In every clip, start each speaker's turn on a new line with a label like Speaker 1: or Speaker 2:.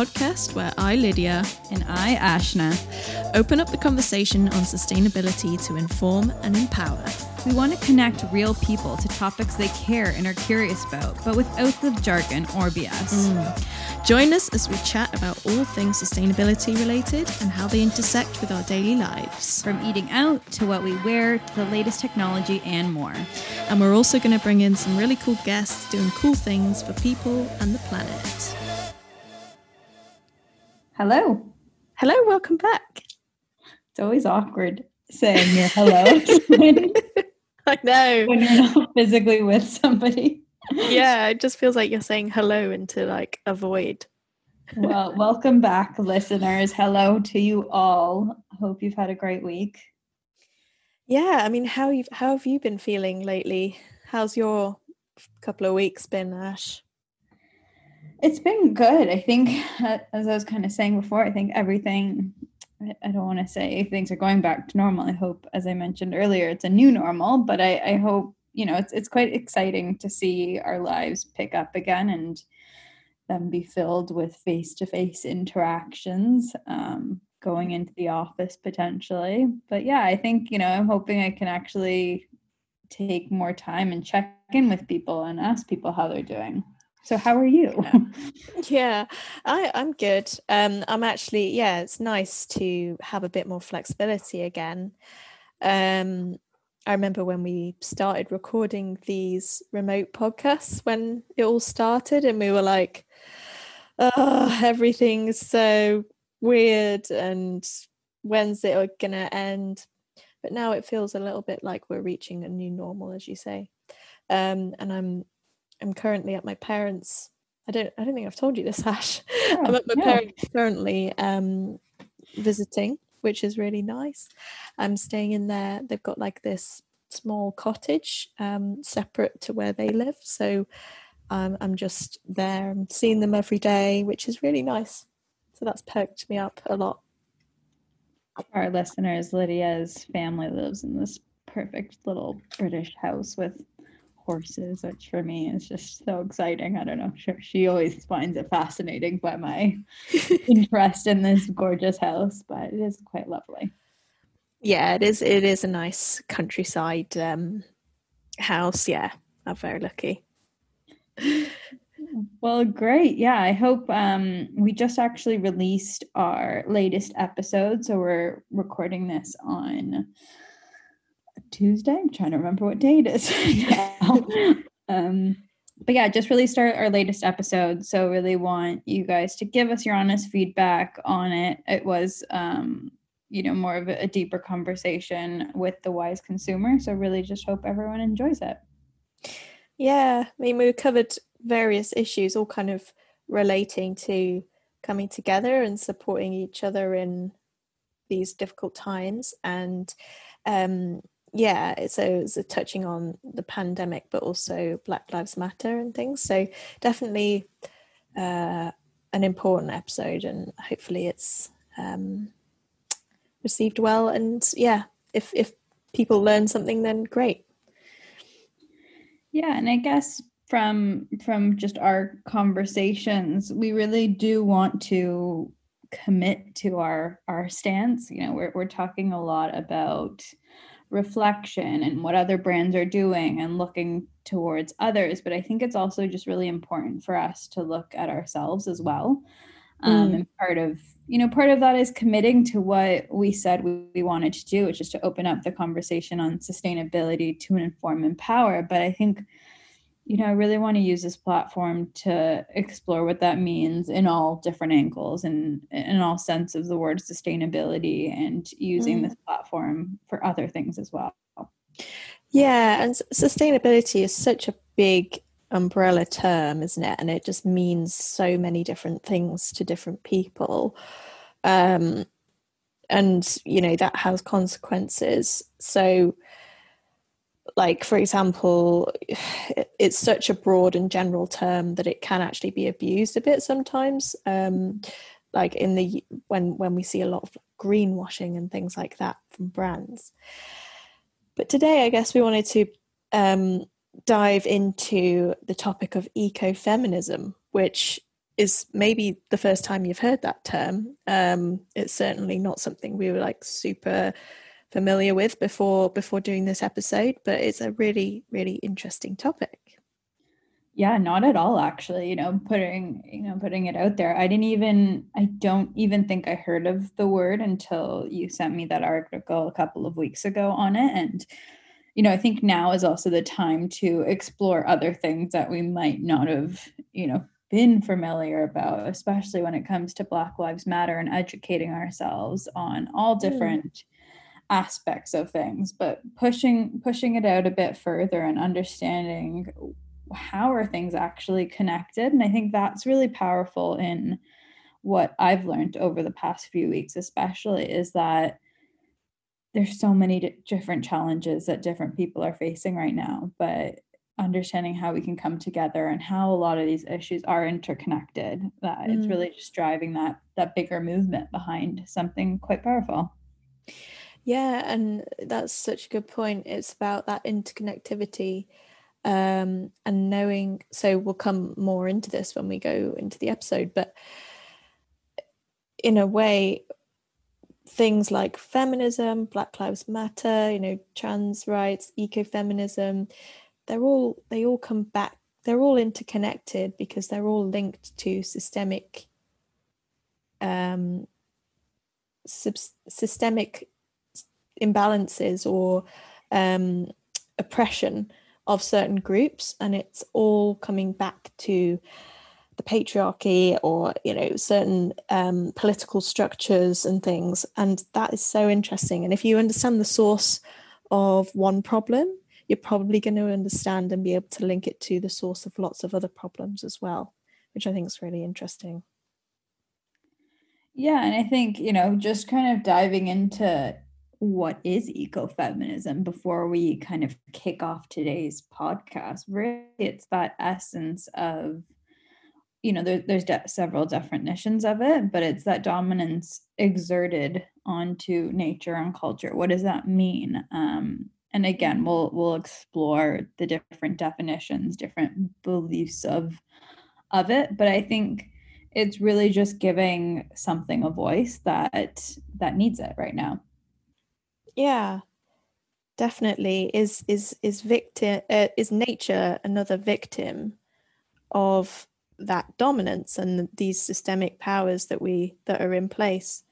Speaker 1: podcast where I, Lydia,
Speaker 2: and I, Ashna,
Speaker 1: open up the conversation on sustainability to inform and empower.
Speaker 2: We want to connect real people to topics they care and are curious about, but without the jargon or BS.
Speaker 1: Mm. Join us as we chat about all things sustainability related and how they intersect with our daily lives.
Speaker 2: From eating out to what we wear to the latest technology and more.
Speaker 1: And we're also going to bring in some really cool guests doing cool things for people and the planet.
Speaker 2: Hello.
Speaker 1: Hello, welcome back.
Speaker 2: It's always awkward saying your hello
Speaker 1: I know.
Speaker 2: when you're not physically with somebody.
Speaker 1: Yeah, it just feels like you're saying hello into like a void.
Speaker 2: well, welcome back, listeners. Hello to you all. Hope you've had a great week.
Speaker 1: Yeah, I mean, how you how have you been feeling lately? How's your couple of weeks been, Ash?
Speaker 2: It's been good. I think, as I was kind of saying before, I think everything I don't want to say things are going back to normal. I hope, as I mentioned earlier, it's a new normal, but I, I hope, you know, it's, it's quite exciting to see our lives pick up again and them be filled with face to face interactions, um, going into the office potentially. But yeah, I think, you know, I'm hoping I can actually take more time and check in with people and ask people how they're doing. So how are you?
Speaker 1: yeah, I, I'm good. Um, I'm actually, yeah, it's nice to have a bit more flexibility again. Um, I remember when we started recording these remote podcasts when it all started, and we were like, oh, everything's so weird, and when's it going to end? But now it feels a little bit like we're reaching a new normal, as you say. Um, and I'm am currently at my parents. I don't. I don't think I've told you this, Ash. Oh, I'm at my yeah. parents currently um, visiting, which is really nice. I'm staying in there. They've got like this small cottage um, separate to where they live, so um, I'm just there. I'm seeing them every day, which is really nice. So that's perked me up a lot.
Speaker 2: Our listeners, Lydia's family lives in this perfect little British house with horses, which for me is just so exciting. I don't know. She, she always finds it fascinating by my interest in this gorgeous house, but it is quite lovely.
Speaker 1: Yeah, it is. It is a nice countryside um, house. Yeah, I'm very lucky.
Speaker 2: Well, great. Yeah, I hope um, we just actually released our latest episode. So we're recording this on Tuesday. I'm trying to remember what day it is um, but yeah, just released our, our latest episode. So really want you guys to give us your honest feedback on it. It was um, you know, more of a, a deeper conversation with the wise consumer. So really just hope everyone enjoys it.
Speaker 1: Yeah. I mean we covered various issues, all kind of relating to coming together and supporting each other in these difficult times and um yeah so it's touching on the pandemic but also black lives matter and things. So definitely uh, an important episode and hopefully it's um, received well. And yeah if if people learn something then great.
Speaker 2: Yeah and i guess from from just our conversations we really do want to commit to our our stance. You know we're, we're talking a lot about reflection and what other brands are doing and looking towards others. But i think it's also just really important for us to look at ourselves as well. Um, mm. and part of you know part of that is committing to what we said we, we wanted to do which is to open up the conversation on sustainability to inform and empower but i think you know, I really want to use this platform to explore what that means in all different angles and in all sense of the word sustainability and using mm. this platform for other things as well.
Speaker 1: Yeah, and sustainability is such a big umbrella term, isn't it? And it just means so many different things to different people. Um, and, you know, that has consequences. So, like for example it's such a broad and general term that it can actually be abused a bit sometimes um, like in the when when we see a lot of greenwashing and things like that from brands but today i guess we wanted to um, dive into the topic of ecofeminism which is maybe the first time you've heard that term. Um, it's certainly not something we were like super familiar with before before doing this episode, but it's a really really interesting topic.
Speaker 2: Yeah, not at all actually, you know, putting, you know, putting it out there. I didn't even I don't even think I heard of the word until you sent me that article a couple of weeks ago on it and you know, I think now is also the time to explore other things that we might not have, you know, been familiar about, especially when it comes to Black Lives Matter and educating ourselves on all mm. different. Aspects of things, but pushing pushing it out a bit further and understanding how are things actually connected. And I think that's really powerful in what I've learned over the past few weeks, especially is that there's so many different challenges that different people are facing right now, but understanding how we can come together and how a lot of these issues are interconnected that mm. it's really just driving that that bigger movement behind something quite powerful
Speaker 1: yeah and that's such a good point. It's about that interconnectivity um, and knowing so we'll come more into this when we go into the episode but in a way things like feminism black lives matter you know trans rights ecofeminism they're all they all come back they're all interconnected because they're all linked to systemic um, sub- systemic imbalances or um, oppression of certain groups and it's all coming back to the patriarchy or you know certain um, political structures and things and that is so interesting and if you understand the source of one problem you're probably going to understand and be able to link it to the source of lots of other problems as well, which I think is really interesting.
Speaker 2: Yeah, and I think, you know, just kind of diving into what is ecofeminism before we kind of kick off today's podcast, really it's that essence of you know there, there's de- several definitions of it but it's that dominance exerted onto nature and culture. What does that mean? Um, and again we'll we'll explore the different definitions different beliefs of of it but i think it's really just giving something a voice that that needs it right now
Speaker 1: yeah definitely. Is is is victim uh, is nature another victim of that dominance and these systemic powers that we that are in place?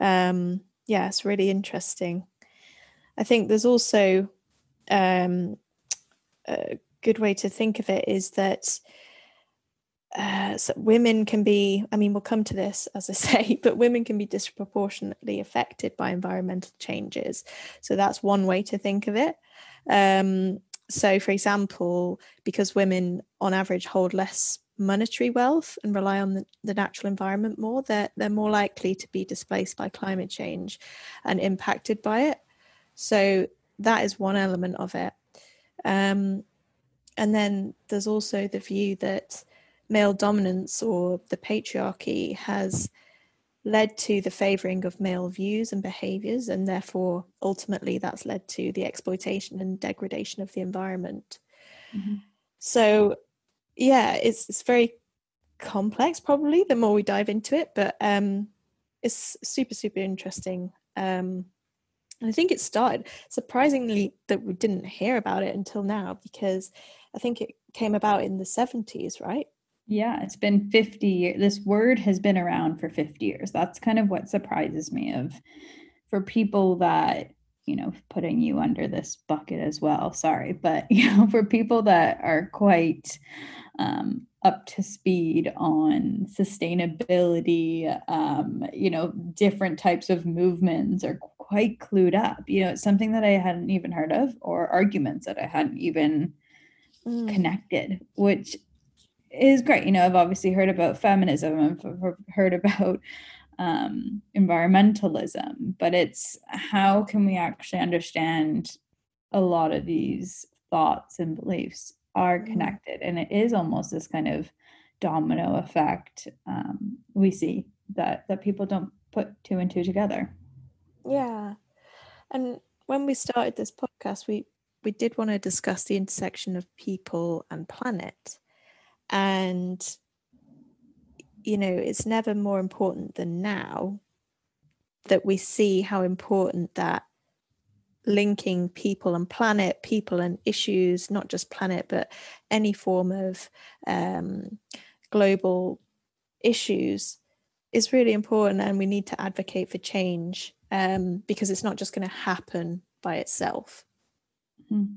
Speaker 1: Um yeah it's really interesting. I think there's also um, a good way to think of it is that uh, so women can be, I mean, we'll come to this as I say, but women can be disproportionately affected by environmental changes. So that's one way to think of it. Um, so, for example, because women on average hold less monetary wealth and rely on the, the, natural environment more, they're, they're more likely to be displaced by climate change and impacted by it. So that is one element of it. Um, and then there's also the view that male dominance or the patriarchy has led to the favoring of male views and behaviors, and therefore, ultimately, that's led to the exploitation and degradation of the environment. Mm-hmm. So, yeah, it's it's very complex, probably the more we dive into it, but um, it's super super interesting. Um, and I think it started surprisingly that we didn't hear about it until now because I think it came about in the 70s, right?
Speaker 2: Yeah, it's been 50 years. This word has been around for 50 years. That's kind of what surprises me of for people that, you know, putting you under this bucket as well. Sorry, but you know, for people that are quite um, up to speed on sustainability, um, you know, different types of movements are quite clued up. You know, it's something that I hadn't even heard of, or arguments that I hadn't even mm. connected, which is great. You know, I've obviously heard about feminism, I've heard about um, environmentalism, but it's how can we actually understand a lot of these thoughts and beliefs are mm. connected, and it is almost this kind of domino effect um, we see that that people don't put two and two together.
Speaker 1: Yeah. And when we started this podcast, we we did want to discuss the intersection of people and planet. And you know, it's never more important than now that we see how important that linking people and planet, people and issues, not just planet, but any form of um, global issues is really important. And we need to advocate for change um, because it's not just going to happen by itself.
Speaker 2: Mm-hmm.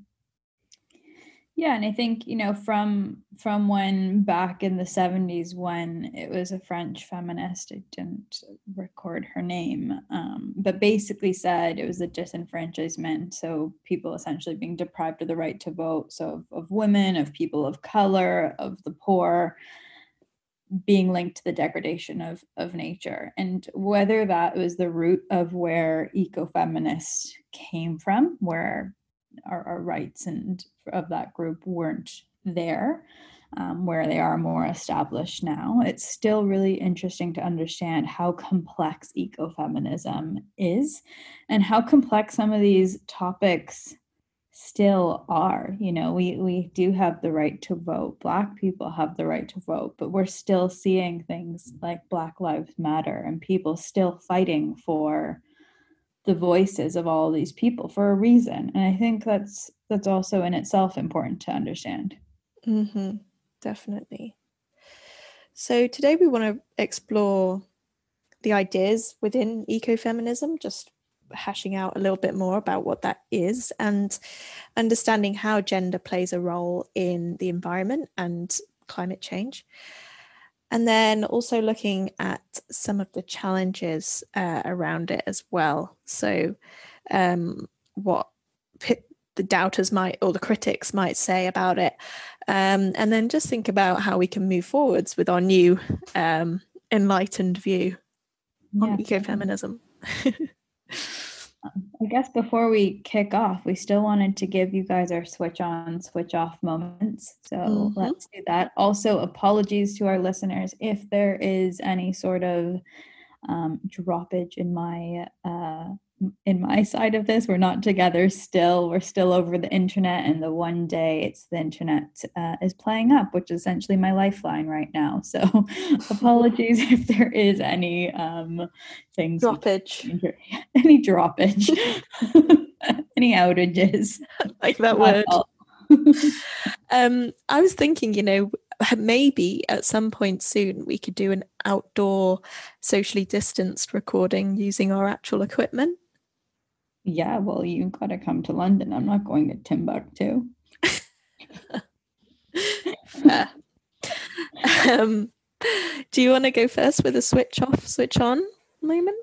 Speaker 2: Yeah, and I think you know from from when back in the seventies when it was a French feminist, I didn't record her name, um, but basically said it was a disenfranchisement. So people essentially being deprived of the right to vote. So of, of women, of people of color, of the poor, being linked to the degradation of of nature, and whether that was the root of where ecofeminists came from, where our, our rights and of that group weren't there um, where they are more established now. It's still really interesting to understand how complex ecofeminism is and how complex some of these topics still are. You know we we do have the right to vote. Black people have the right to vote but we're still seeing things like black lives matter and people still fighting for the voices of all these people for a reason. And i think that's that's also in itself important to understand.
Speaker 1: Mm-hmm. definitely. So today we want to explore the ideas within ecofeminism just hashing out a little bit more about what that is and understanding how gender plays a role in the environment and climate change and then also looking at some of the challenges uh, around it as well. So, um, what the doubters might or the critics might say about it, um, and then just think about how we can move forwards with our new um, enlightened view yeah. on ecofeminism.
Speaker 2: I guess before we kick off, we still wanted to give you guys our switch on, switch off moments. So mm-hmm. let's do that. Also, apologies to our listeners if there is any sort of um, droppage in my uh, in my side of this we're not together still we're still over the internet and the one day it's the internet uh, is playing up which is essentially my lifeline right now. So apologies if there is any um things
Speaker 1: droppage.
Speaker 2: any droppage. Any outages.
Speaker 1: Like that word. um i was thinking you know maybe at some point soon we could do an outdoor socially distanced recording using our actual equipment
Speaker 2: yeah, well, you've got to come to London. I'm not going to Timbuktu.
Speaker 1: um, do you want to go first with a switch off, switch on moment?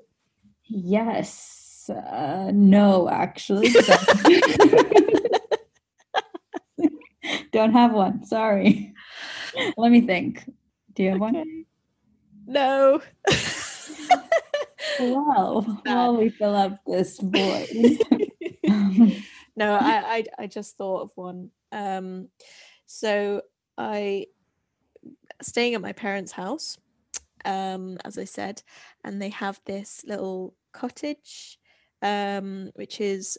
Speaker 2: Yes. Uh, no, actually. Don't have one. Sorry. Let me think. Do you have okay. one?
Speaker 1: No.
Speaker 2: Wow. While we fill up this void.
Speaker 1: no, I, I I just thought of one. Um, so I staying at my parents' house, um, as I said, and they have this little cottage, um, which is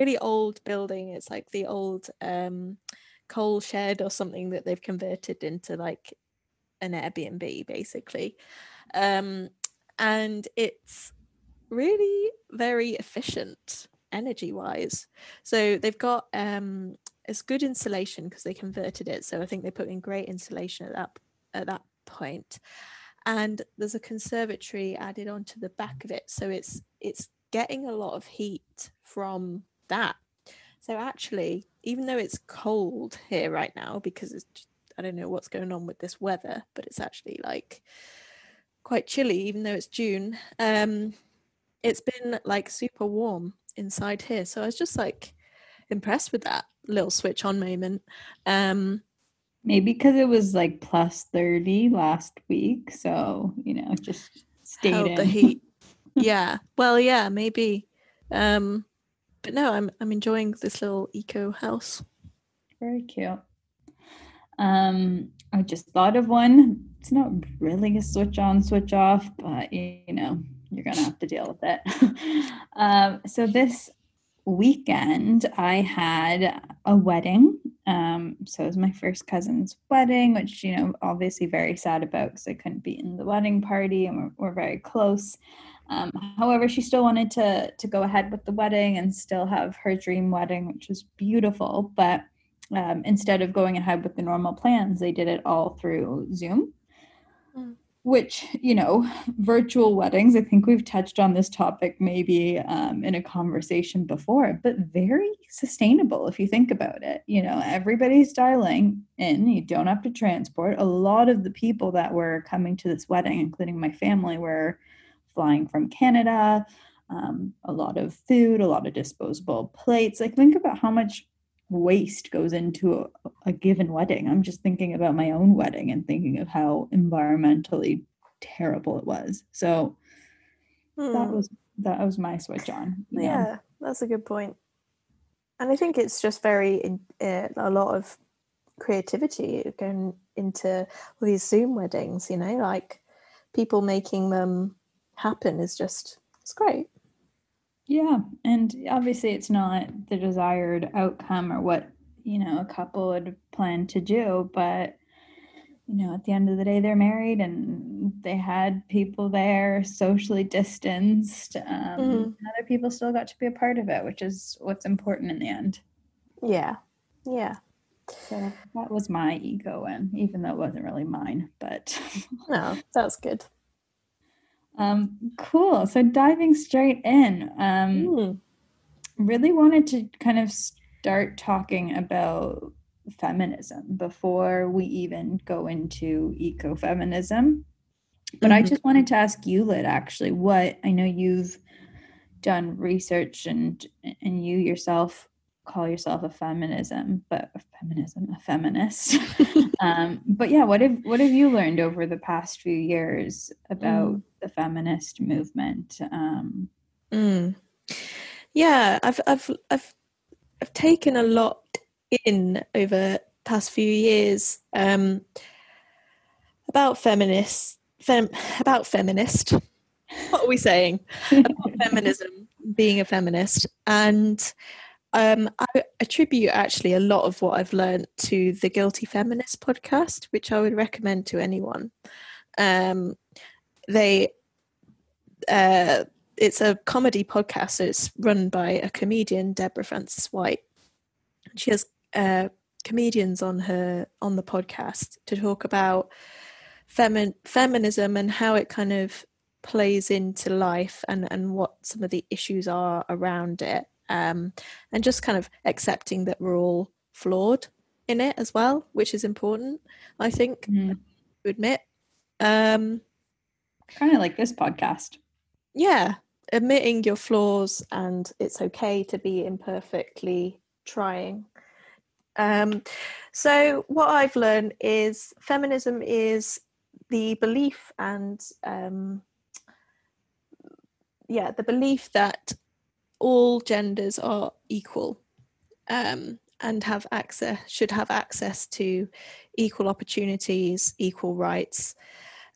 Speaker 1: really old building. It's like the old um coal shed or something that they've converted into like an Airbnb basically. Um, and it's really very efficient energy wise. So they've got um it's good insulation because they converted it. So I think they put in great insulation at that at that point. And there's a conservatory added onto the back of it. So it's it's getting a lot of heat from that. So actually, even though it's cold here right now, because it's I don't know what's going on with this weather, but it's actually like quite chilly, even though it's June. Um, it's been like super warm inside here. So I was just like impressed with that little switch on moment. Um,
Speaker 2: Maybe because it was like plus 30 last week. So, you know, just stayed in.
Speaker 1: the heat. yeah. Well, yeah, maybe. Um, but no, I'm I'm enjoying this little eco house.
Speaker 2: Very cute. Um, I just thought of one. It's not really a switch on, switch off, but you know, you're gonna have to deal with it. um, so this weekend, I had a wedding Um, so it was my first cousin's wedding, which, you know, obviously very sad about because I couldn't be in the wedding party and we're, we're very close. Um, however, she still wanted to to go ahead with the wedding and still have her dream wedding, which was beautiful. But um, instead of going ahead with the normal plans, they did it all through Zoom. Which you know, virtual weddings. I think we've touched on this topic maybe um, in a conversation before, but very sustainable if you think about it. You know, everybody's dialing in. You don't have to transport. A lot of the people that were coming to this wedding, including my family, were flying from Canada, um, a lot of food, a lot of disposable plates. Like, think about how much waste goes into a, a given wedding. I'm just thinking about my own wedding and thinking of how environmentally terrible it was. So hmm. that was that was my switch on.
Speaker 1: Yeah, that's a good point. And I think it's just very uh, a lot of creativity going into all these Zoom weddings. You know, like people making them happen is just it's great.
Speaker 2: Yeah, and obviously it's not the desired outcome or what you know a couple would plan to do, but you know at the end of the day they're married and they had people there socially distanced um, mm-hmm. other people still got to be a part of it which is what's important in the end.
Speaker 1: Yeah yeah.
Speaker 2: So that was my ego and even though it wasn't really mine but
Speaker 1: no that's good
Speaker 2: um, cool. So diving straight in, um, mm. really wanted to kind of start talking about feminism before we even go into ecofeminism. But mm-hmm. I just wanted to ask you, Lit, actually, what I know you've done research and and you yourself call yourself a feminism, but a feminism, a feminist. um, but yeah, what have what have you learned over the past few years about mm. the feminist movement? Um,
Speaker 1: mm. Yeah, I've I've I've I've taken a lot in over past few years um, about feminists, fem, about feminist. What are we saying about feminism? Being a feminist and um, I attribute actually a lot of what I've learned to the Guilty Feminist podcast, which I would recommend to anyone. Um, they, uh, it's a comedy podcast, so it's run by a comedian, Deborah Frances-White. She has uh, comedians on her on the podcast to talk about femi- feminism and how it kind of plays into life and and what some of the issues are around it um, and just kind of accepting that we're all flawed in it as well, which is important, I think, mm. to admit. Um,
Speaker 2: kind of like this podcast.
Speaker 1: Yeah, admitting your flaws and it's okay to be imperfectly trying. Um, so, what I've learned is feminism is the belief and um, yeah, the belief that all genders are equal um, and have access should have access to equal opportunities, equal rights,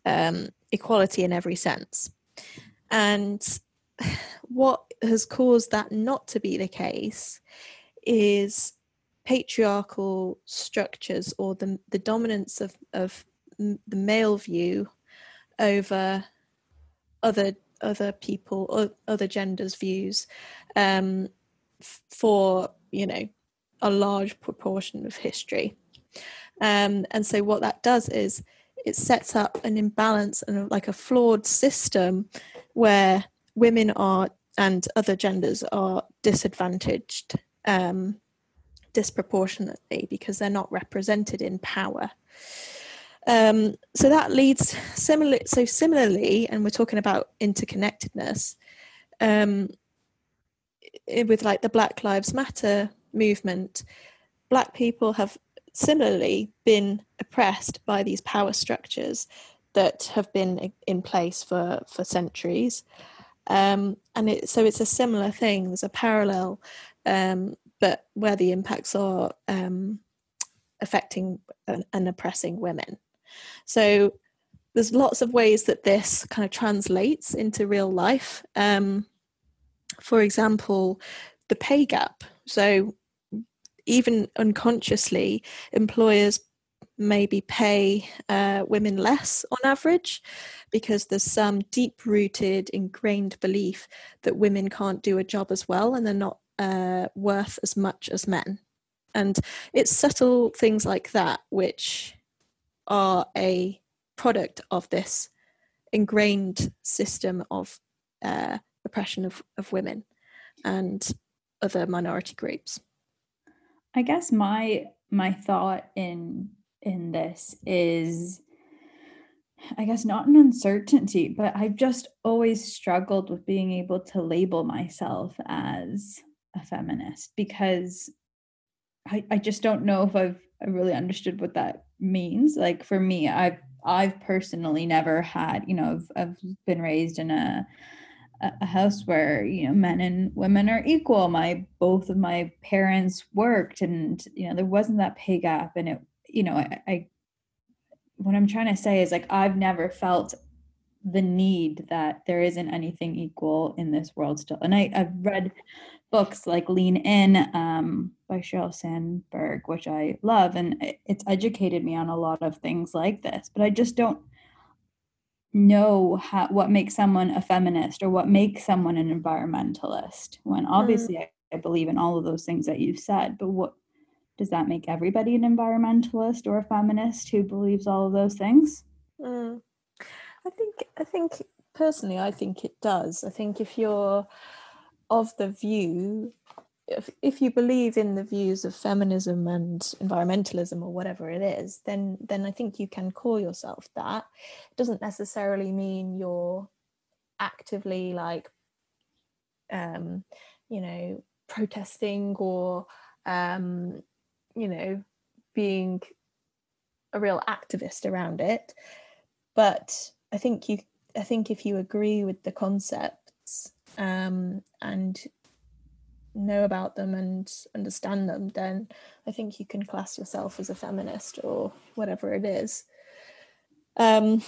Speaker 1: um, equality in every sense. And what has caused that not to be the case is patriarchal structures or the, the dominance of, of the male view over other other people or other genders views um, for you know a large proportion of history. Um, and so what that does is it sets up an imbalance and like a flawed system where women are and other genders are disadvantaged um, disproportionately because they're not represented in power um, so that leads similar. So similarly, and we're talking about interconnectedness um, with like the Black Lives Matter movement. Black people have similarly been oppressed by these power structures that have been in place for for centuries. Um, and it, so it's a similar thing. There's a parallel, um, but where the impacts are um, affecting and, and, oppressing women. So there's lots of ways that this kind of translates into real life. Um, for example, the pay gap. So even unconsciously, employers maybe pay uh, women less on average because there's some deep rooted, ingrained belief that women can't do a job as well and they're not uh, worth as much as men. And it's subtle things like that which are a product of this ingrained system of uh, oppression of, of women and other minority groups.
Speaker 2: I guess my my thought in in this is I guess not an uncertainty, but I've just always struggled with being able to label myself as a feminist because I, I just don't know if I've I really understood what that means. Like for me, I've I've personally never had, you know, I've, I've been raised in a a house where you know men and women are equal. My both of my parents worked and you know there wasn't that pay gap. And it you know I, I what i'm trying to say is like i've never felt the need that there isn't anything equal in this world still. And I, i've read books like lean in um, by sheryl sandberg which i love and it's educated me on a lot of things like this but i just don't know how, what makes someone a feminist or what makes someone an environmentalist when obviously mm. I, I, believe in all of those things that you've said but what does that make everybody an environmentalist or a feminist who believes all of those things
Speaker 1: mm. i think i think personally i think it does i think if you're of the view if, if you believe in the views of feminism and environmentalism or whatever it is, then then I think you can call yourself that. It doesn't necessarily mean you're actively like um, you know, protesting or um, you know, being a real activist around it. But I think you I think if you agree with the concepts um, and know about them and understand them, then I think you can class yourself as a feminist or whatever it is. Um,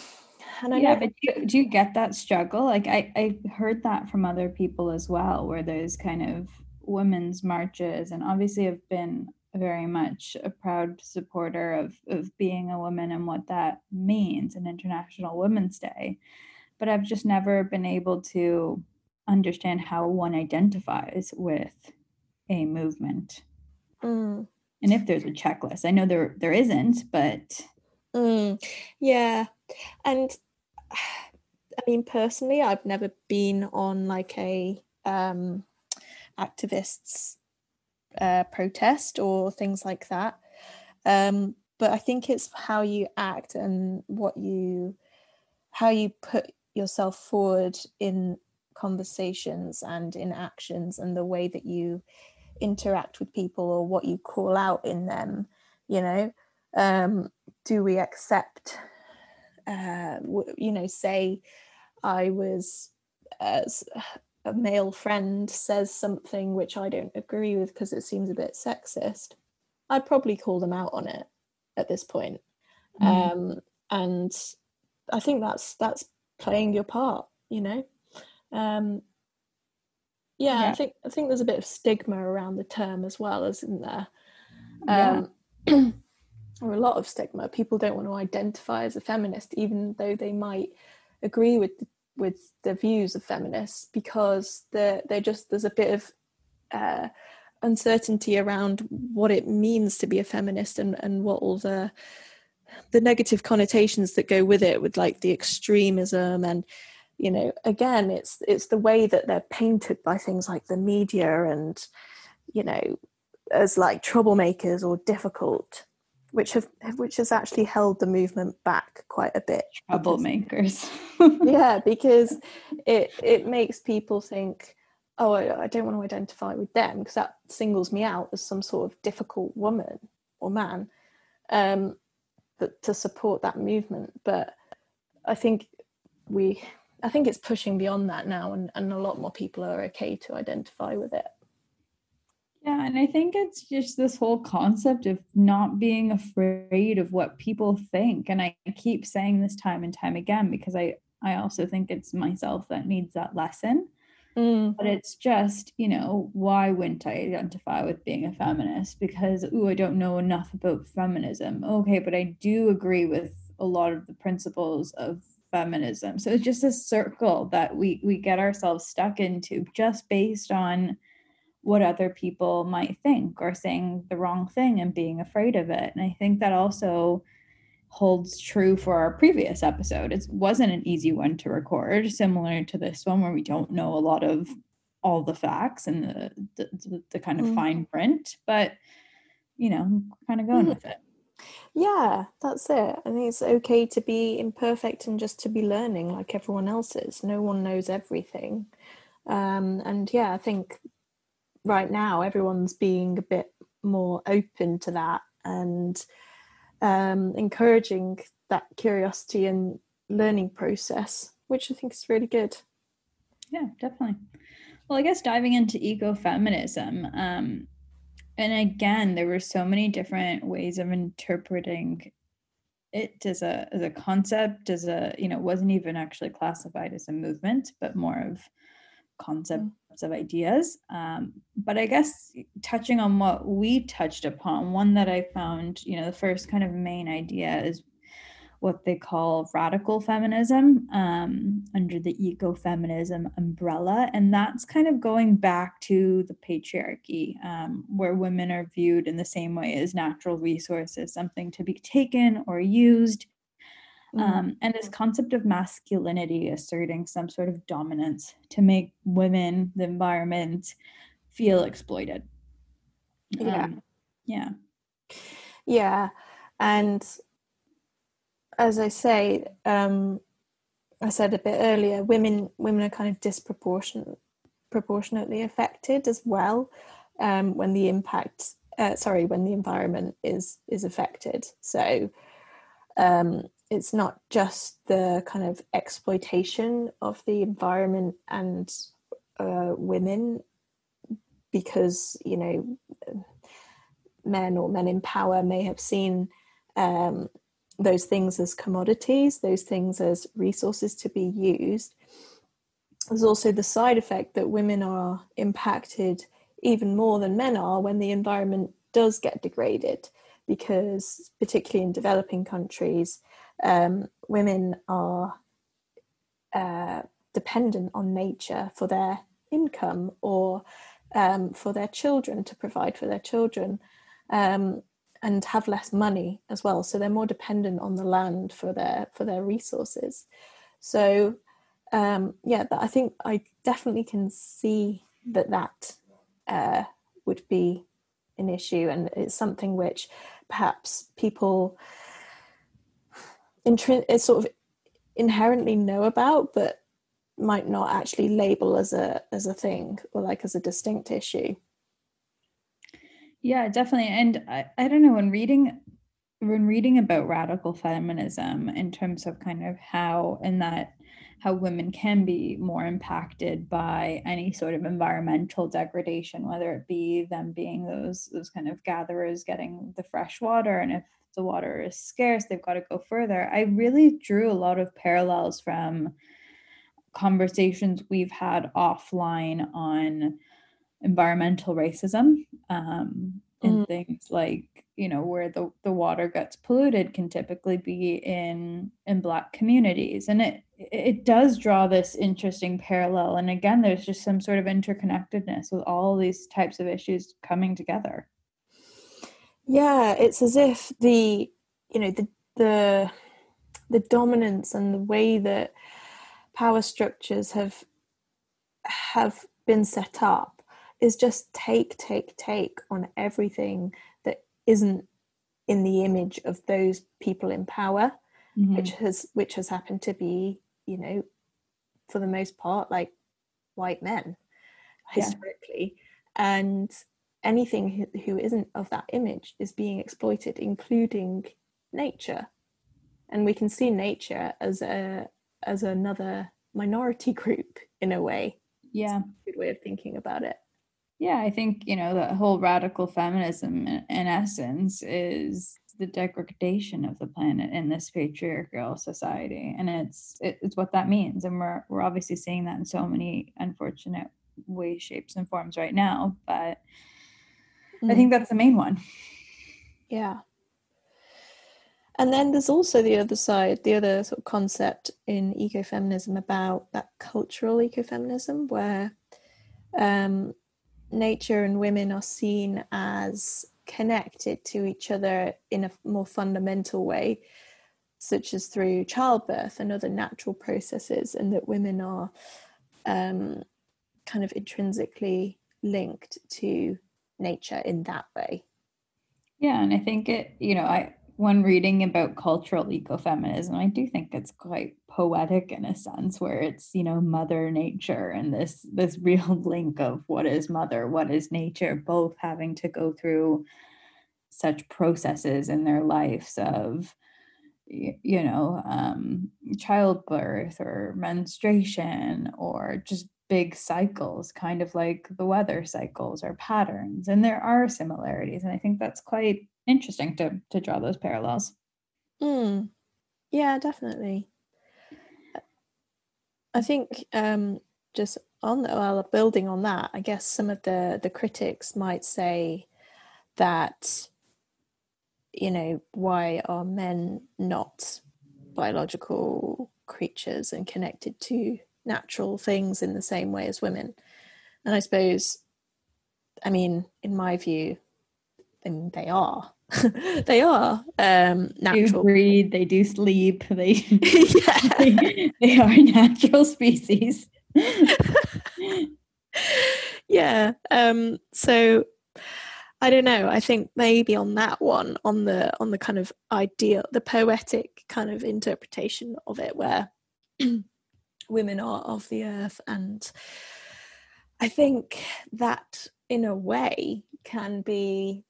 Speaker 2: and I yeah, know- but do you, do you get that struggle? Like I, I heard that from other people as well, where there's kind of women's marches, and obviously I've been very much a proud supporter of of being a woman and what that means in International Women's Day, but I've just never been able to understand how one identifies with a movement. Mm. And if there's a checklist, I know there there isn't, but
Speaker 1: mm. yeah, and I mean personally, I've never been on like a um, activists uh, protest or things like that. Um, but I think it's how you act and what you how you put yourself forward in conversations and in actions and the way that you interact with people or what you call out in them you know? Um, do we accept uh, you know say i was as a male friend says something which i don't agree with because it seems a bit sexist i'd probably call them out on it at this point. Mm. um, and i think that's that's playing your part you know um, yeah, yeah, I think I think there's a bit of stigma around the term as well, isn't there? Um, yeah. or a lot of stigma. People don't want to identify as a feminist, even though they might agree with the, with the views of feminists, because they're they're just there's a bit of uh, uncertainty around what it means to be a feminist and and what all the the negative connotations that go with it, with like the extremism and you know again it's it's the way that they're painted by things like the media and you know as like troublemakers or difficult which have which has actually held the movement back quite a bit
Speaker 2: troublemakers.
Speaker 1: Yeah because it it makes people think oh I, I don't want to identify with them because that singles me out as some sort of difficult woman or man um but to support that movement. But i think we I think it's pushing beyond that now, and, and a lot more people are okay to identify with it.
Speaker 2: Yeah, and I think it's just this whole concept of not being afraid of what people think. And I keep saying this time and time again because I I also think it's myself that needs that lesson
Speaker 1: Mm.
Speaker 2: But it's just, you know, why wouldn't I identify with being a feminist? Because, oh, I don't know enough about feminism. Okay, but I do agree with a lot of the principles of feminism. So it's just a circle that we we get ourselves stuck into just based on what other people might think or saying the wrong thing and being afraid of it. And I think that also holds true for our previous episode. It wasn't an easy one to record, similar to this one where we don't know a lot of all the facts and the the, the kind of mm. fine print, but you know, kind of going mm. with it.
Speaker 1: Yeah, that's it. I think it's okay to be imperfect and just to be learning like everyone else is. No one knows everything. Um, and yeah, I think right now everyone's being a bit more open to that and um, encouraging that curiosity and learning process, which I think is really good.
Speaker 2: Yeah, definitely. Well, I guess diving into ecofeminism, um, and again, there were so many different ways of interpreting it as a as a concept, as a you know, wasn't even actually classified as a movement, but more of concept mm of ideas. Um, but I guess touching on what we touched upon, one that I found, you know, the first kind of main idea is what they call radical feminism um, under the ecofeminism umbrella. And that's kind of going back to the patriarchy, um, where women are viewed in the same way as natural resources, something to be taken or used Mm. Um, and this concept of masculinity asserting some sort of dominance to make women, the environment, feel exploited.
Speaker 1: Yeah.
Speaker 2: Um, yeah.
Speaker 1: Yeah. And as I say, um, I said a bit earlier, women women are kind of disproportionate proportionately affected as well um, when the impact uh, sorry when the environment is is affected. So um, it's not just the kind of exploitation of the environment and uh, women because you know men or men in power may have seen um, those things as commodities those things as resources to be used. There's also the side effect that women are impacted even more than men are when the environment does get degraded because particularly in developing countries um, women are uh, dependent on nature for their income or um, for their children to provide for their children. Um, and have less money as well so they're more dependent on the land for their for their resources so um, yeah i think i definitely can see that that uh, would be an issue and it's something which perhaps people intrin- sort of inherently know about, but might not actually label as a as a thing or like as a distinct issue.
Speaker 2: Yeah, definitely. And I, I don't know when reading when reading about radical feminism in terms of kind of how and that how women can be more impacted by any sort of environmental degradation, whether it be them being those those kind of gatherers getting the fresh water, and if the water is scarce, they've got to go further. I really drew a lot of parallels from conversations we've had offline on environmental racism um, and mm. things like you know where the, the water gets polluted can typically be in in black communities. And it it does draw this interesting parallel. And again there's just some sort of interconnectedness with all these types of issues coming together.
Speaker 1: Yeah it's as if the you know the the the dominance and the way that power structures have have been set up is just take take take on everything that isn't in the image of those people in power mm-hmm. which has which has happened to be you know for the most part like white men historically yeah. and anything who, who isn't of that image is being exploited, including nature. And we can see nature as a as another minority group in a way.
Speaker 2: Yeah,
Speaker 1: good way of thinking about it.
Speaker 2: Yeah, I think you know the whole radical feminism, in, in essence, is the degradation of the planet in this patriarchal society and it's it, it's what that means and we're we're obviously seeing that in so many unfortunate ways shapes and forms right now but mm. i think that's the main one
Speaker 1: yeah and then there's also the other side the other sort of concept in ecofeminism about that cultural ecofeminism where um, nature and women are seen as connected to each other in a more fundamental way, such as through childbirth and other natural processes, and that women are um, kind of intrinsically linked to nature in that way.
Speaker 2: Yeah, and I think it, you know, I when reading about cultural ecofeminism, I do think it's quite poetic in a sense where it's, you know, mother nature and this this real link of what is mother, what is nature, both having to go through such processes in their lives of you know um, childbirth or menstruation or just big cycles kind of like the weather cycles or patterns and there are similarities and i think that's quite interesting to to draw those parallels.
Speaker 1: Mm. Yeah, definitely. I think um, just on the, well, building on that, I guess some of the the critics might say that you know why are men not biological creatures and connected to natural things in the same way as women. And i suppose i mean in my view then they are. They are um natural
Speaker 2: they do breathe they do sleep they yeah. they, they are natural species.
Speaker 1: Yeah um so i don't know i think maybe on that one on the on the kind of ideal the poetic kind of interpretation of it where women are of the earth. And i think that in a way can be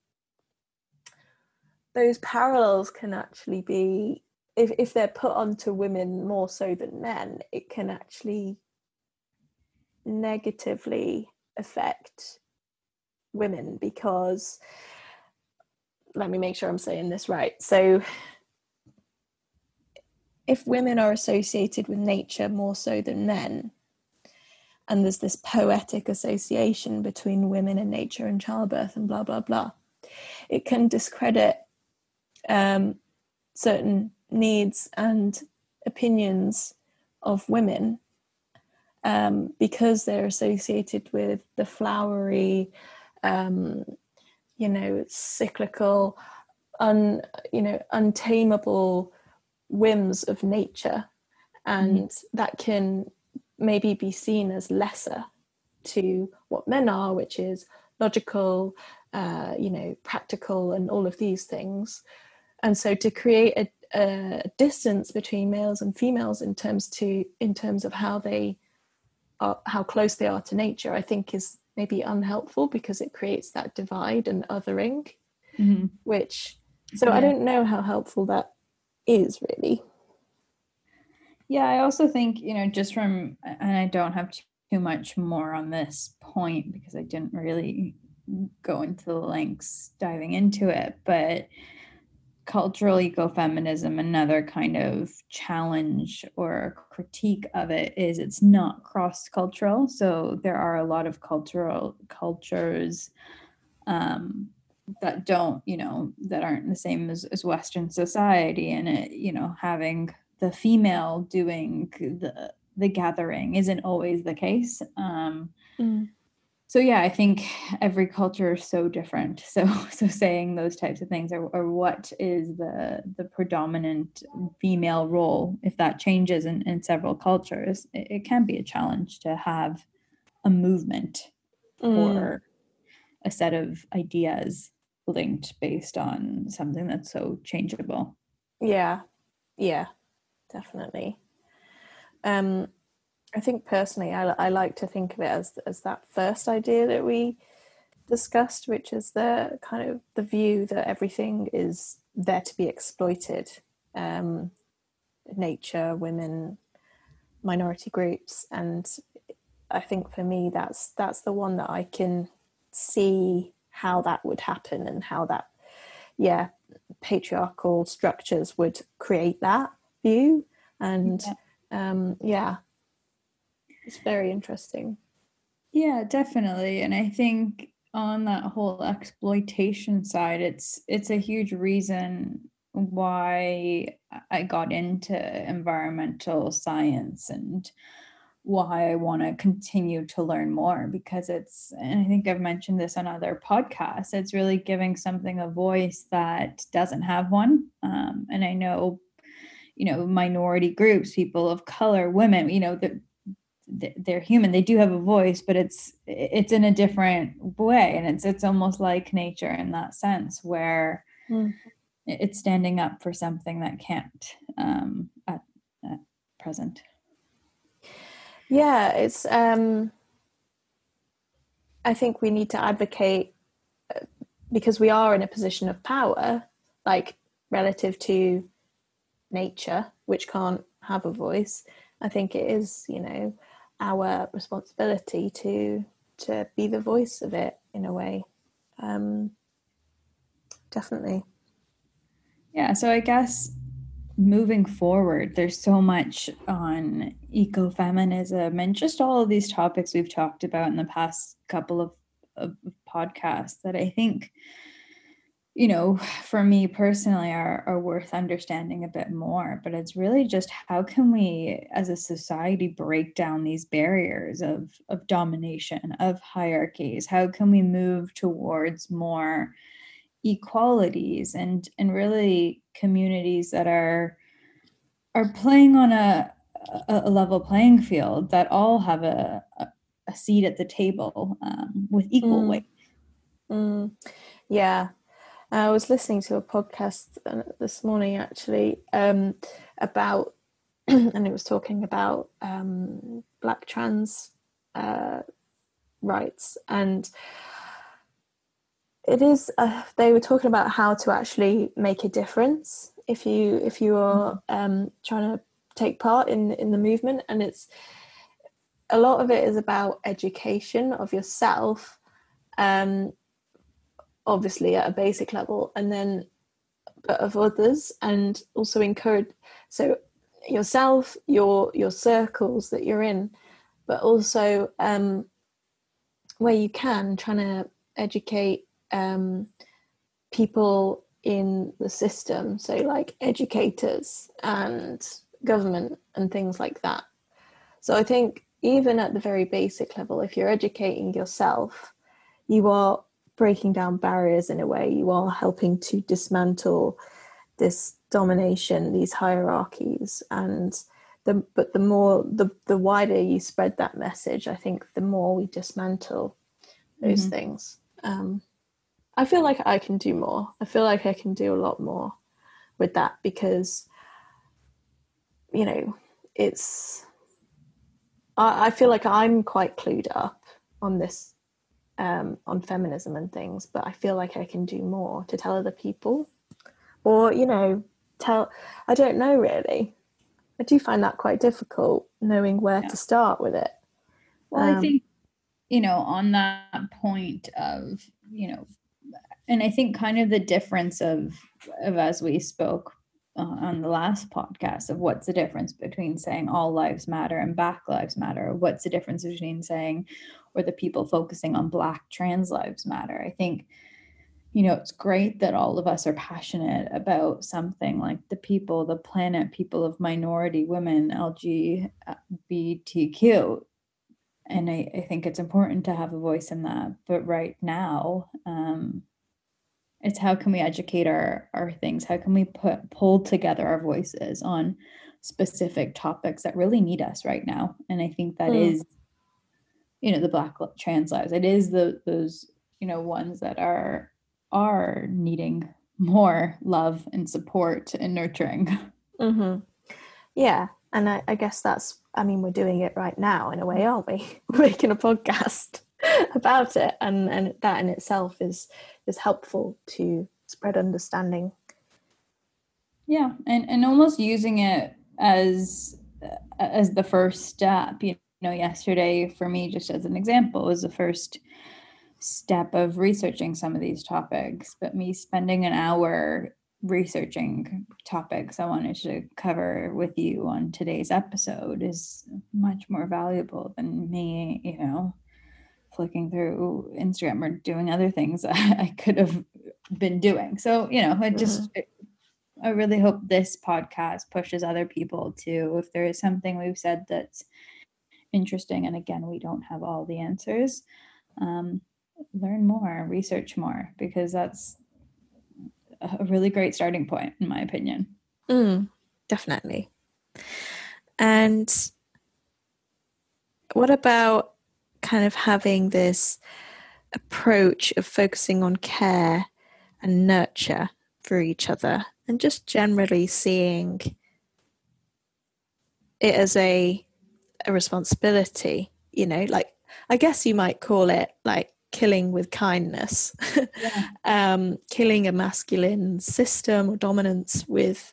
Speaker 1: those parallels can actually be if, if they're put onto women more so than men it can actually negatively affect women because let me make sure i'm saying this right. So if women are associated with nature more so than men and there's this poetic association between women and nature and childbirth and blah blah blah it can discredit um, certain needs and opinions of women um, because they're associated with the flowery, um, you know, cyclical, un, you know, untamable whims of nature, and mm. that can maybe be seen as lesser to what men are, which is logical, uh, you know, practical, and all of these things and so to create a, a distance between males and females in terms to in terms of how they are how close they are to nature i think is maybe unhelpful because it creates that divide and othering mm-hmm. which so yeah. i don't know how helpful that is really
Speaker 2: yeah i also think you know just from and i don't have too much more on this point because i didn't really go into the lengths diving into it but cultural ecofeminism, another kind of challenge or critique of it is it's not cross cultural. So there are a lot of cultural cultures um, that don't, you know, that aren't the same as, as Western society. And it, you know, having the female doing the the gathering isn't always the case. Um, mm so yeah i think every culture is so different so so saying those types of things or, or what is the the predominant female role if that changes in, in several cultures it, it can be a challenge to have a movement mm. or a set of ideas linked based on something that's so changeable.
Speaker 1: Yeah. Yeah. Definitely. Um I think personally, I, I like to think of it as as that first idea that we discussed, which is the kind of the view that everything is there to be exploited. Um, nature, women, minority groups, and I think for me, that's that's the one that I can see how that would happen and how that yeah patriarchal structures would create that view. And yeah. um yeah it's very interesting.
Speaker 2: Yeah definitely. And i think on that whole exploitation side it's it's a huge reason why i got into environmental science and why I want to continue to learn more because it's, and I think I've mentioned this on other podcasts, it's really giving something a voice that doesn't have one. Um, and I know, you know, minority groups, people of color, women, you know, that they're human they do have a voice but it's it's in a different way and it's it's almost like nature in that sense where mm. it's standing up for something that can't um at, at present
Speaker 1: yeah, it's. Um, I think we need to advocate uh, because we are in a position of power, like relative to nature, which can't have a voice. I think it is, you know, our responsibility to to be the voice of it in a way. Um, definitely.
Speaker 2: Yeah. So I guess moving forward, there's so much on ecofeminism and just all of these topics we've talked about in the past couple of, of podcasts that I think, you know, for me personally are, are worth understanding a bit more. But it's really just how can we as a society break down these barriers of, of domination, of hierarchies? How can we move towards more equalities and and really communities that are are playing on a a, level playing field that all have a a, seat at the table um, with equal mm. weight.
Speaker 1: Mm. Yeah, I was listening to a podcast uh, this morning actually um, about, and it was talking about um, black trans uh, rights and it is uh, they were talking about how to actually make a difference if you if you are mm-hmm. um, trying to take part in in the movement and it's a lot of it is about education of yourself um, obviously at a basic level and then but of others and also encourage so yourself your your circles that you're in but also um, where you can trying to educate um, people in the system, so like educators and government and things like that. So I think even at the very basic level, if you're educating yourself, you are breaking down barriers in a way, you are helping to dismantle this domination, these hierarchies, and the but the more the the wider you spread that message, I think the more we dismantle those mm-hmm. things. Um, I feel like I can do more. I feel like I can do a lot more with that because, you know, it's. I, I feel like I'm quite clued up on this, um, on feminism and things, but I feel like I can do more to tell other people, or you know, tell. I don't know really. I do find that quite difficult knowing where yeah. to start with it.
Speaker 2: Well, um, I think you know on that point of you know and I think kind of the difference of of as we spoke uh, on the last podcast of what's the difference between saying all lives matter and Black lives matter. What's the difference between saying or the people focusing on Black trans lives matter? I think you know it's great that all of us are passionate about something like the people the planet people of minority women lgbtq and I, I think it's important to have a voice in that but right now um, it's how can we educate our our things? How can we put pull together our voices on specific topics that really need us right now? And i think that mm. is you know the black trans lives. It is the those you know ones that are are needing more love and support and nurturing.
Speaker 1: Mm-hmm. yeah. And I, I guess that's i mean we're doing it right now in a way aren't we? We're making a podcast about it. And and that in itself is is helpful to spread understanding.
Speaker 2: Yeah. And and almost using it as uh, as the first step you know yesterday for me just as an example was the first step of researching some of these topics, but me spending an hour researching topics I wanted to cover with you on today's episode is much more valuable than me, you know, flicking through Instagram or doing other things I could have been doing. So, you know, I just, mm-hmm. I really hope this podcast pushes other people to, if there is something we've said that's interesting, and again, we don't have all the answers, um, learn more, research more, because that's a really great starting point, in my opinion.
Speaker 1: Mm, definitely. And what about kind of having this approach of focusing on care and nurture for each other and just generally seeing it as a a responsibility you know like i guess you might call it like killing with kindness, yeah. um, killing a masculine system or dominance with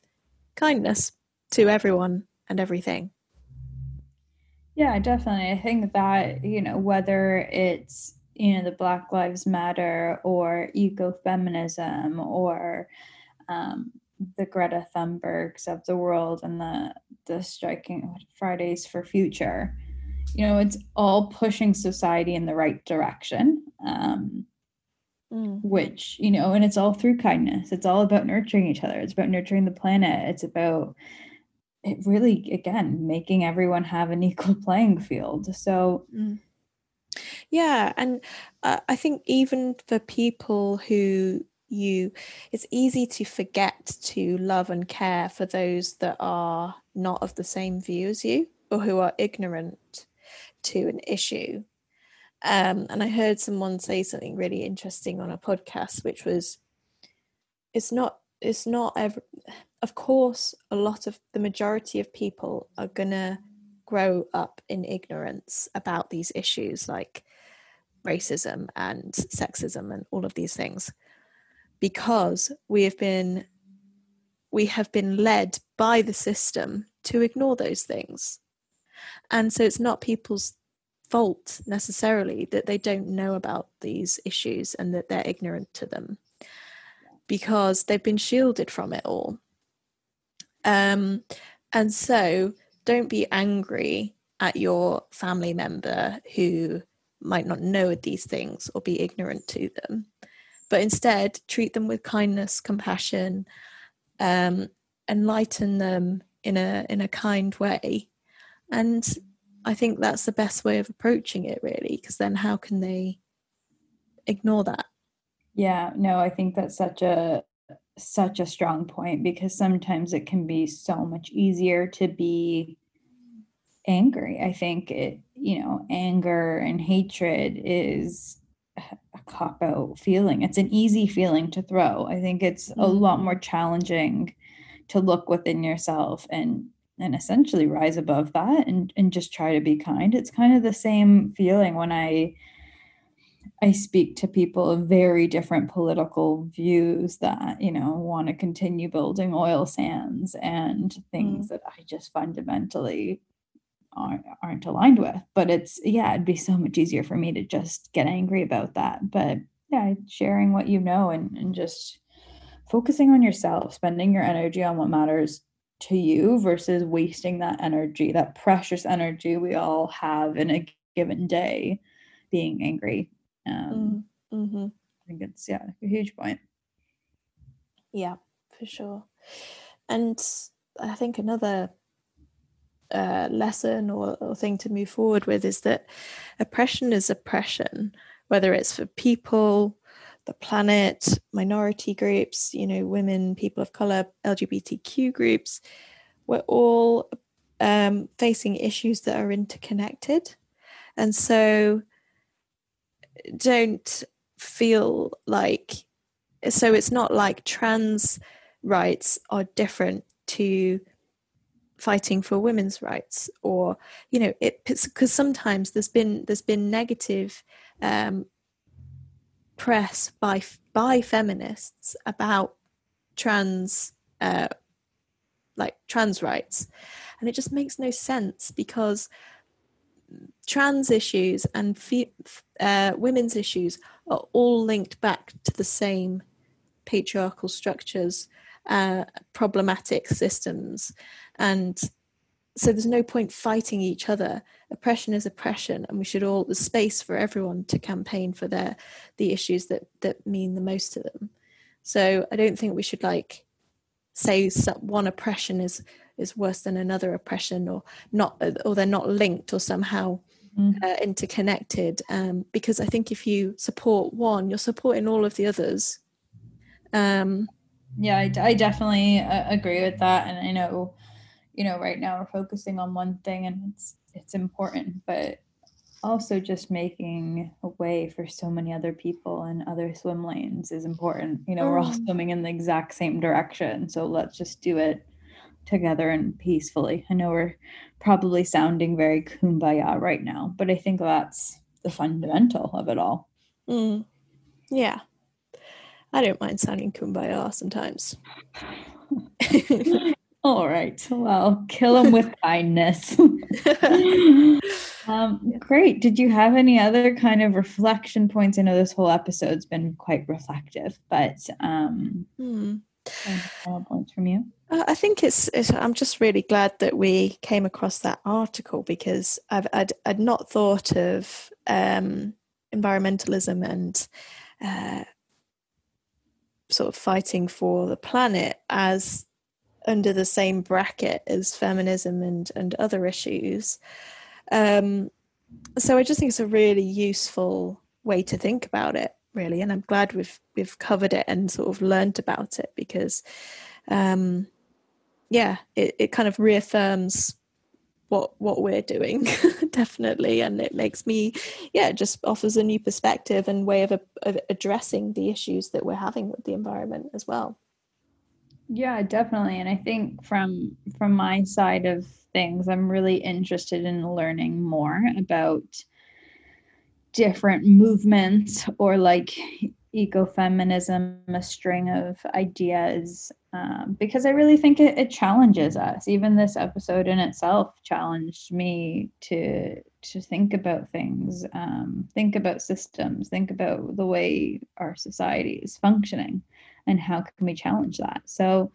Speaker 1: kindness to everyone and everything.
Speaker 2: Yeah, definitely. I think that, you know, whether it's, you know, the Black Lives Matter or ecofeminism or um, the Greta Thunbergs of the world and the, the striking Fridays for Future, you know it's all pushing society in the right direction um, mm. which you know and it's all through kindness it's all about nurturing each other it's about nurturing the planet it's about it really again making everyone have an equal playing field so mm.
Speaker 1: yeah and uh, i think even for people who you it's easy to forget to love and care for those that are not of the same view as you or who are ignorant to an issue. Um, and I heard someone say something really interesting on a podcast, which was, "It's not. It's not ever. Of course, a lot of the majority of people are gonna grow up in ignorance about these issues, like racism and sexism and all of these things, because we have been we have been led by the system to ignore those things and so it's not people's fault necessarily that they don't know about these issues and that they're ignorant to them because they've been shielded from it all. Um, and so don't be angry at your family member who might not know these things or be ignorant to them, but instead treat them with kindness, compassion, um, enlighten them in a in a kind way, and I think that's the best way of approaching it, really, because then how can they ignore that?
Speaker 2: Yeah, no, I think that's such a such a strong point because sometimes it can be so much easier to be angry. I think it, you know, anger and hatred is a cop out feeling. It's an easy feeling to throw. I think it's mm-hmm. a lot more challenging to look within yourself and and essentially rise above that and, and just try to be kind. It's kind of the same feeling when I I speak to people of very different political views that, you know, want to continue building oil sands and things mm. that I just fundamentally aren't, aren't aligned with. But it's, yeah, it'd be so much easier for me to just get angry about that. But yeah, sharing what you know and, and just focusing on yourself, spending your energy on what matters to you versus wasting that energy, that precious energy we all have in a given day being angry. Um, mm, mm-hmm. I think it's, yeah, a huge point.
Speaker 1: Yeah, for sure. And I think another uh, lesson or, or thing to move forward with is that oppression is oppression, whether it's for people, the planet, minority groups, you know, women, people of color, LGBTQ groups, we're all um, facing issues that are interconnected. And so don't feel like, so it's not like trans rights are different to fighting for women's rights or you know it because sometimes there's been there's been negative um, press by by feminists about trans uh, like trans rights. And it just makes no sense because trans issues and fe- uh, women's issues are all linked back to the same patriarchal structures, uh, problematic systems, and so there's no point fighting each other. Oppression is oppression, and we should all there's space for everyone to campaign for their the issues that that mean the most to them. So I don't think we should like say one oppression is is worse than another oppression or not or they're not linked or somehow mm-hmm. uh, interconnected um, because i think if you support one you're supporting all of the others um,
Speaker 2: yeah I, I definitely uh, agree with that and i know you know right now we're focusing on one thing and it's it's important but also just making a way for so many other people and other swim lanes is important you know we're all mm. swimming in the exact same direction so let's just do it together and peacefully. I know we're probably sounding very kumbaya right now, but I think that's the fundamental of it all.
Speaker 1: Mm. Yeah. I don't mind sounding kumbaya sometimes.
Speaker 2: all right. Well, kill them with kindness. um, great. Did you have any other kind of reflection points? I know this whole episode's been quite reflective, but um, mm. Points from you?
Speaker 1: Uh, I think it's, it's, I'm just really glad that we came across that article because I've I'd, I'd not thought of um, environmentalism and uh, sort of fighting for the planet as under the same bracket as feminism and and other issues. Um, so I just think it's a really useful way to think about it, really, and I'm glad we've we've covered it and sort of learned about it because. Um, yeah, it, it kind of reaffirms what what we're doing definitely and it makes me yeah it just offers a new perspective and way of, of addressing the issues that we're having with the environment as well
Speaker 2: yeah definitely and i think from from my side of things i'm really interested in learning more about different movements or like ecofeminism a string of ideas um, because I really think it, it, challenges us. Even this episode in itself challenged me to to think about things, um, think about systems, think about the way our society is functioning, and how can we challenge that. So.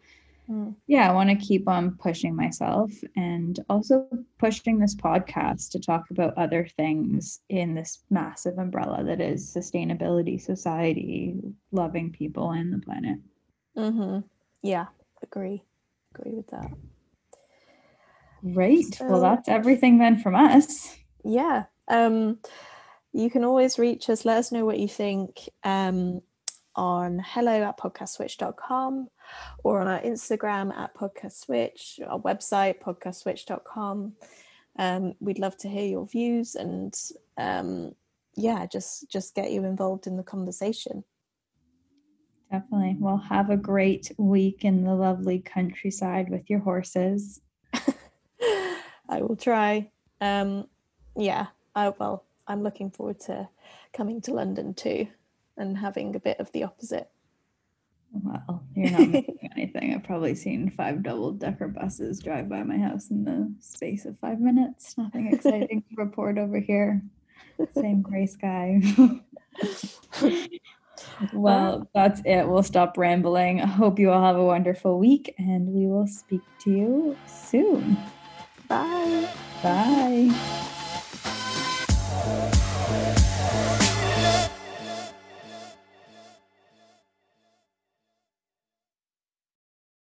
Speaker 2: Yeah, I want to keep on pushing myself and also pushing this podcast to talk about other things in this massive umbrella that is sustainability, society, loving people, and the planet.
Speaker 1: Mm-hmm. Yeah, agree. Agree with that.
Speaker 2: Great. So, well, that's everything then from us.
Speaker 1: Yeah. Um, you can always reach us. Let us know what you think um, on hello at podcastswitch.com or on our Instagram at podcastswitch, our website, podcastswitch.com. Um, we'd love to hear your views and um, yeah, just just get you involved in the conversation.
Speaker 2: Definitely. Well, have a great week in the lovely countryside with your horses.
Speaker 1: I will try. Um, yeah, I well, I'm looking forward to coming to London too and having a bit of the opposite.
Speaker 2: Well, you're not missing anything. I've probably seen five double decker buses drive by my house in the space of five minutes. Nothing exciting to report over here. Same gray sky. Well, that's it. We'll stop rambling. I hope you all have a wonderful week and we will speak to you soon.
Speaker 1: Bye.
Speaker 2: Bye.